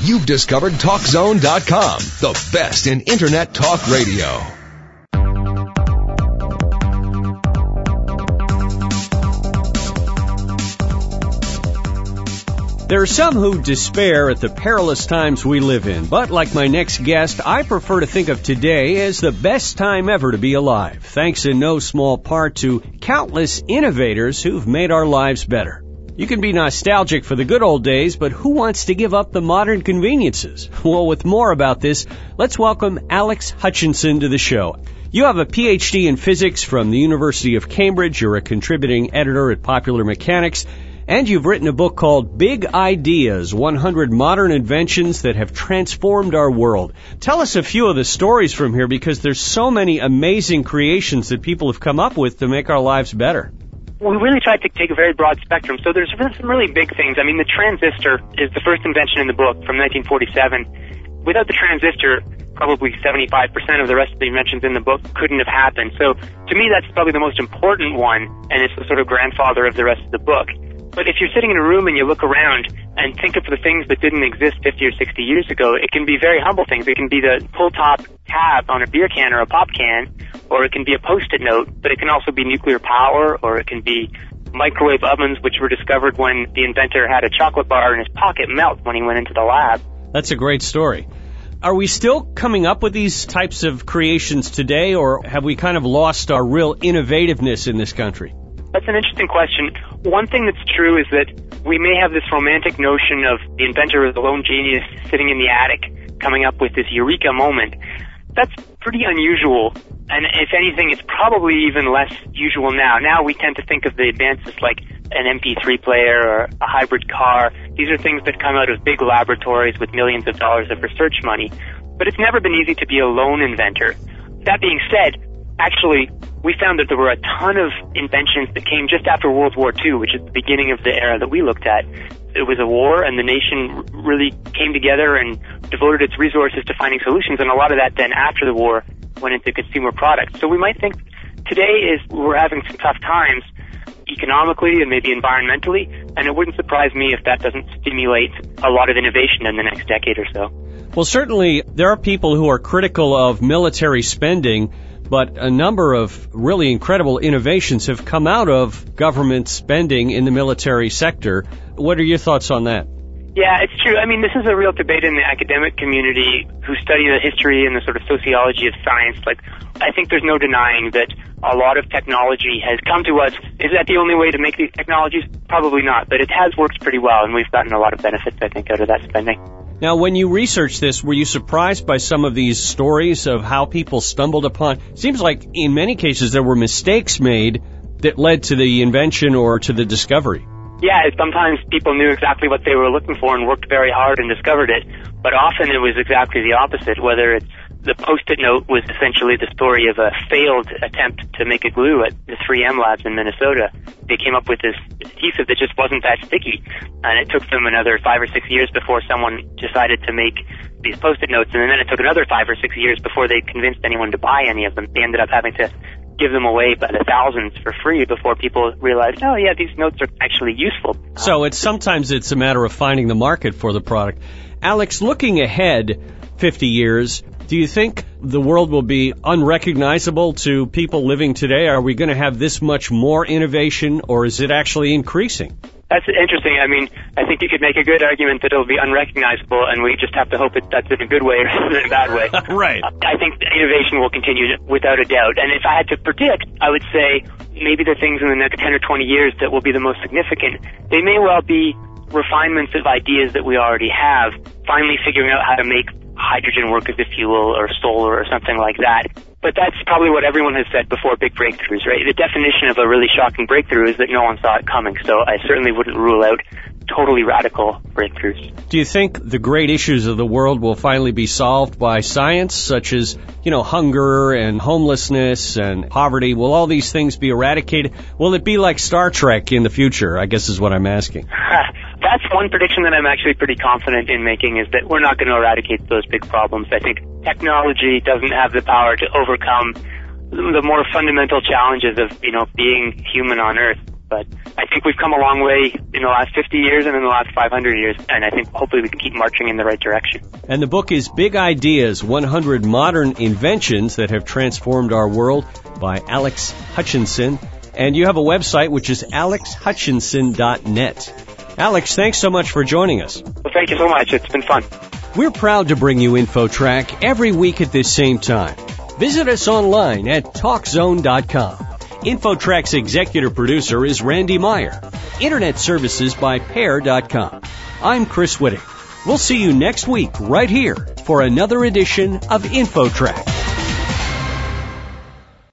You've discovered TalkZone.com, the best in Internet talk radio. There are some who despair at the perilous times we live in, but like my next guest, I prefer to think of today as the best time ever to be alive, thanks in no small part to countless innovators who've made our lives better. You can be nostalgic for the good old days, but who wants to give up the modern conveniences? Well, with more about this, let's welcome Alex Hutchinson to the show. You have a PhD in physics from the University of Cambridge. You're a contributing editor at Popular Mechanics and you've written a book called Big Ideas 100 Modern Inventions That Have Transformed Our World. Tell us a few of the stories from here because there's so many amazing creations that people have come up with to make our lives better. We really tried to take a very broad spectrum. So there's some really big things. I mean, the transistor is the first invention in the book from 1947. Without the transistor, probably 75% of the rest of the inventions in the book couldn't have happened. So to me, that's probably the most important one, and it's the sort of grandfather of the rest of the book. But if you're sitting in a room and you look around and think of the things that didn't exist 50 or 60 years ago, it can be very humble things. It can be the pull top tab on a beer can or a pop can, or it can be a post-it note, but it can also be nuclear power, or it can be microwave ovens, which were discovered when the inventor had a chocolate bar in his pocket melt when he went into the lab. That's a great story. Are we still coming up with these types of creations today, or have we kind of lost our real innovativeness in this country? That's an interesting question. One thing that's true is that we may have this romantic notion of the inventor as a lone genius sitting in the attic coming up with this eureka moment. That's pretty unusual. And if anything, it's probably even less usual now. Now we tend to think of the advances like an MP3 player or a hybrid car. These are things that come out of big laboratories with millions of dollars of research money. But it's never been easy to be a lone inventor. That being said, actually, we found that there were a ton of inventions that came just after World War II, which is the beginning of the era that we looked at. It was a war, and the nation really came together and devoted its resources to finding solutions, and a lot of that then after the war went into consumer products. So we might think today is we're having some tough times economically and maybe environmentally, and it wouldn't surprise me if that doesn't stimulate a lot of innovation in the next decade or so. Well, certainly there are people who are critical of military spending but a number of really incredible innovations have come out of government spending in the military sector. What are your thoughts on that? Yeah, it's true. I mean, this is a real debate in the academic community who study the history and the sort of sociology of science. Like, I think there's no denying that a lot of technology has come to us. Is that the only way to make these technologies? Probably not, but it has worked pretty well, and we've gotten a lot of benefits, I think, out of that spending. Now, when you researched this, were you surprised by some of these stories of how people stumbled upon? Seems like in many cases there were mistakes made that led to the invention or to the discovery. Yeah, sometimes people knew exactly what they were looking for and worked very hard and discovered it, but often it was exactly the opposite, whether it's the post-it note was essentially the story of a failed attempt to make a glue at the 3M labs in Minnesota. They came up with this adhesive that just wasn't that sticky, and it took them another five or six years before someone decided to make these post-it notes, and then it took another five or six years before they convinced anyone to buy any of them. They ended up having to give them away by the thousands for free before people realize, oh yeah, these notes are actually useful. So it's sometimes it's a matter of finding the market for the product. Alex, looking ahead 50 years, do you think the world will be unrecognizable to people living today? Are we going to have this much more innovation or is it actually increasing? That's interesting. I mean, I think you could make a good argument that it'll be unrecognizable, and we just have to hope that that's in a good way rather than a bad way. right. I think innovation will continue without a doubt. And if I had to predict, I would say maybe the things in the next 10 or 20 years that will be the most significant, they may well be refinements of ideas that we already have, finally figuring out how to make hydrogen work as a fuel or solar or something like that. But that's probably what everyone has said before big breakthroughs, right? The definition of a really shocking breakthrough is that no one saw it coming. So I certainly wouldn't rule out totally radical breakthroughs. Do you think the great issues of the world will finally be solved by science, such as, you know, hunger and homelessness and poverty? Will all these things be eradicated? Will it be like Star Trek in the future? I guess is what I'm asking. That's one prediction that I'm actually pretty confident in making is that we're not going to eradicate those big problems. I think technology doesn't have the power to overcome the more fundamental challenges of, you know, being human on Earth But I think we've come a long way in the last 50 years and in the last 500 years, and I think hopefully we can keep marching in the right direction. And the book is Big Ideas 100 Modern Inventions That Have Transformed Our World by Alex Hutchinson. And you have a website which is alexhutchinson.net. Alex, thanks so much for joining us. Well, thank you so much. It's been fun. We're proud to bring you InfoTrak every week at this same time. Visit us online at TalkZone.com. InfoTrak's executive producer is Randy Meyer. Internet services by Pair.com. I'm Chris Whitting. We'll see you next week right here for another edition of InfoTrak.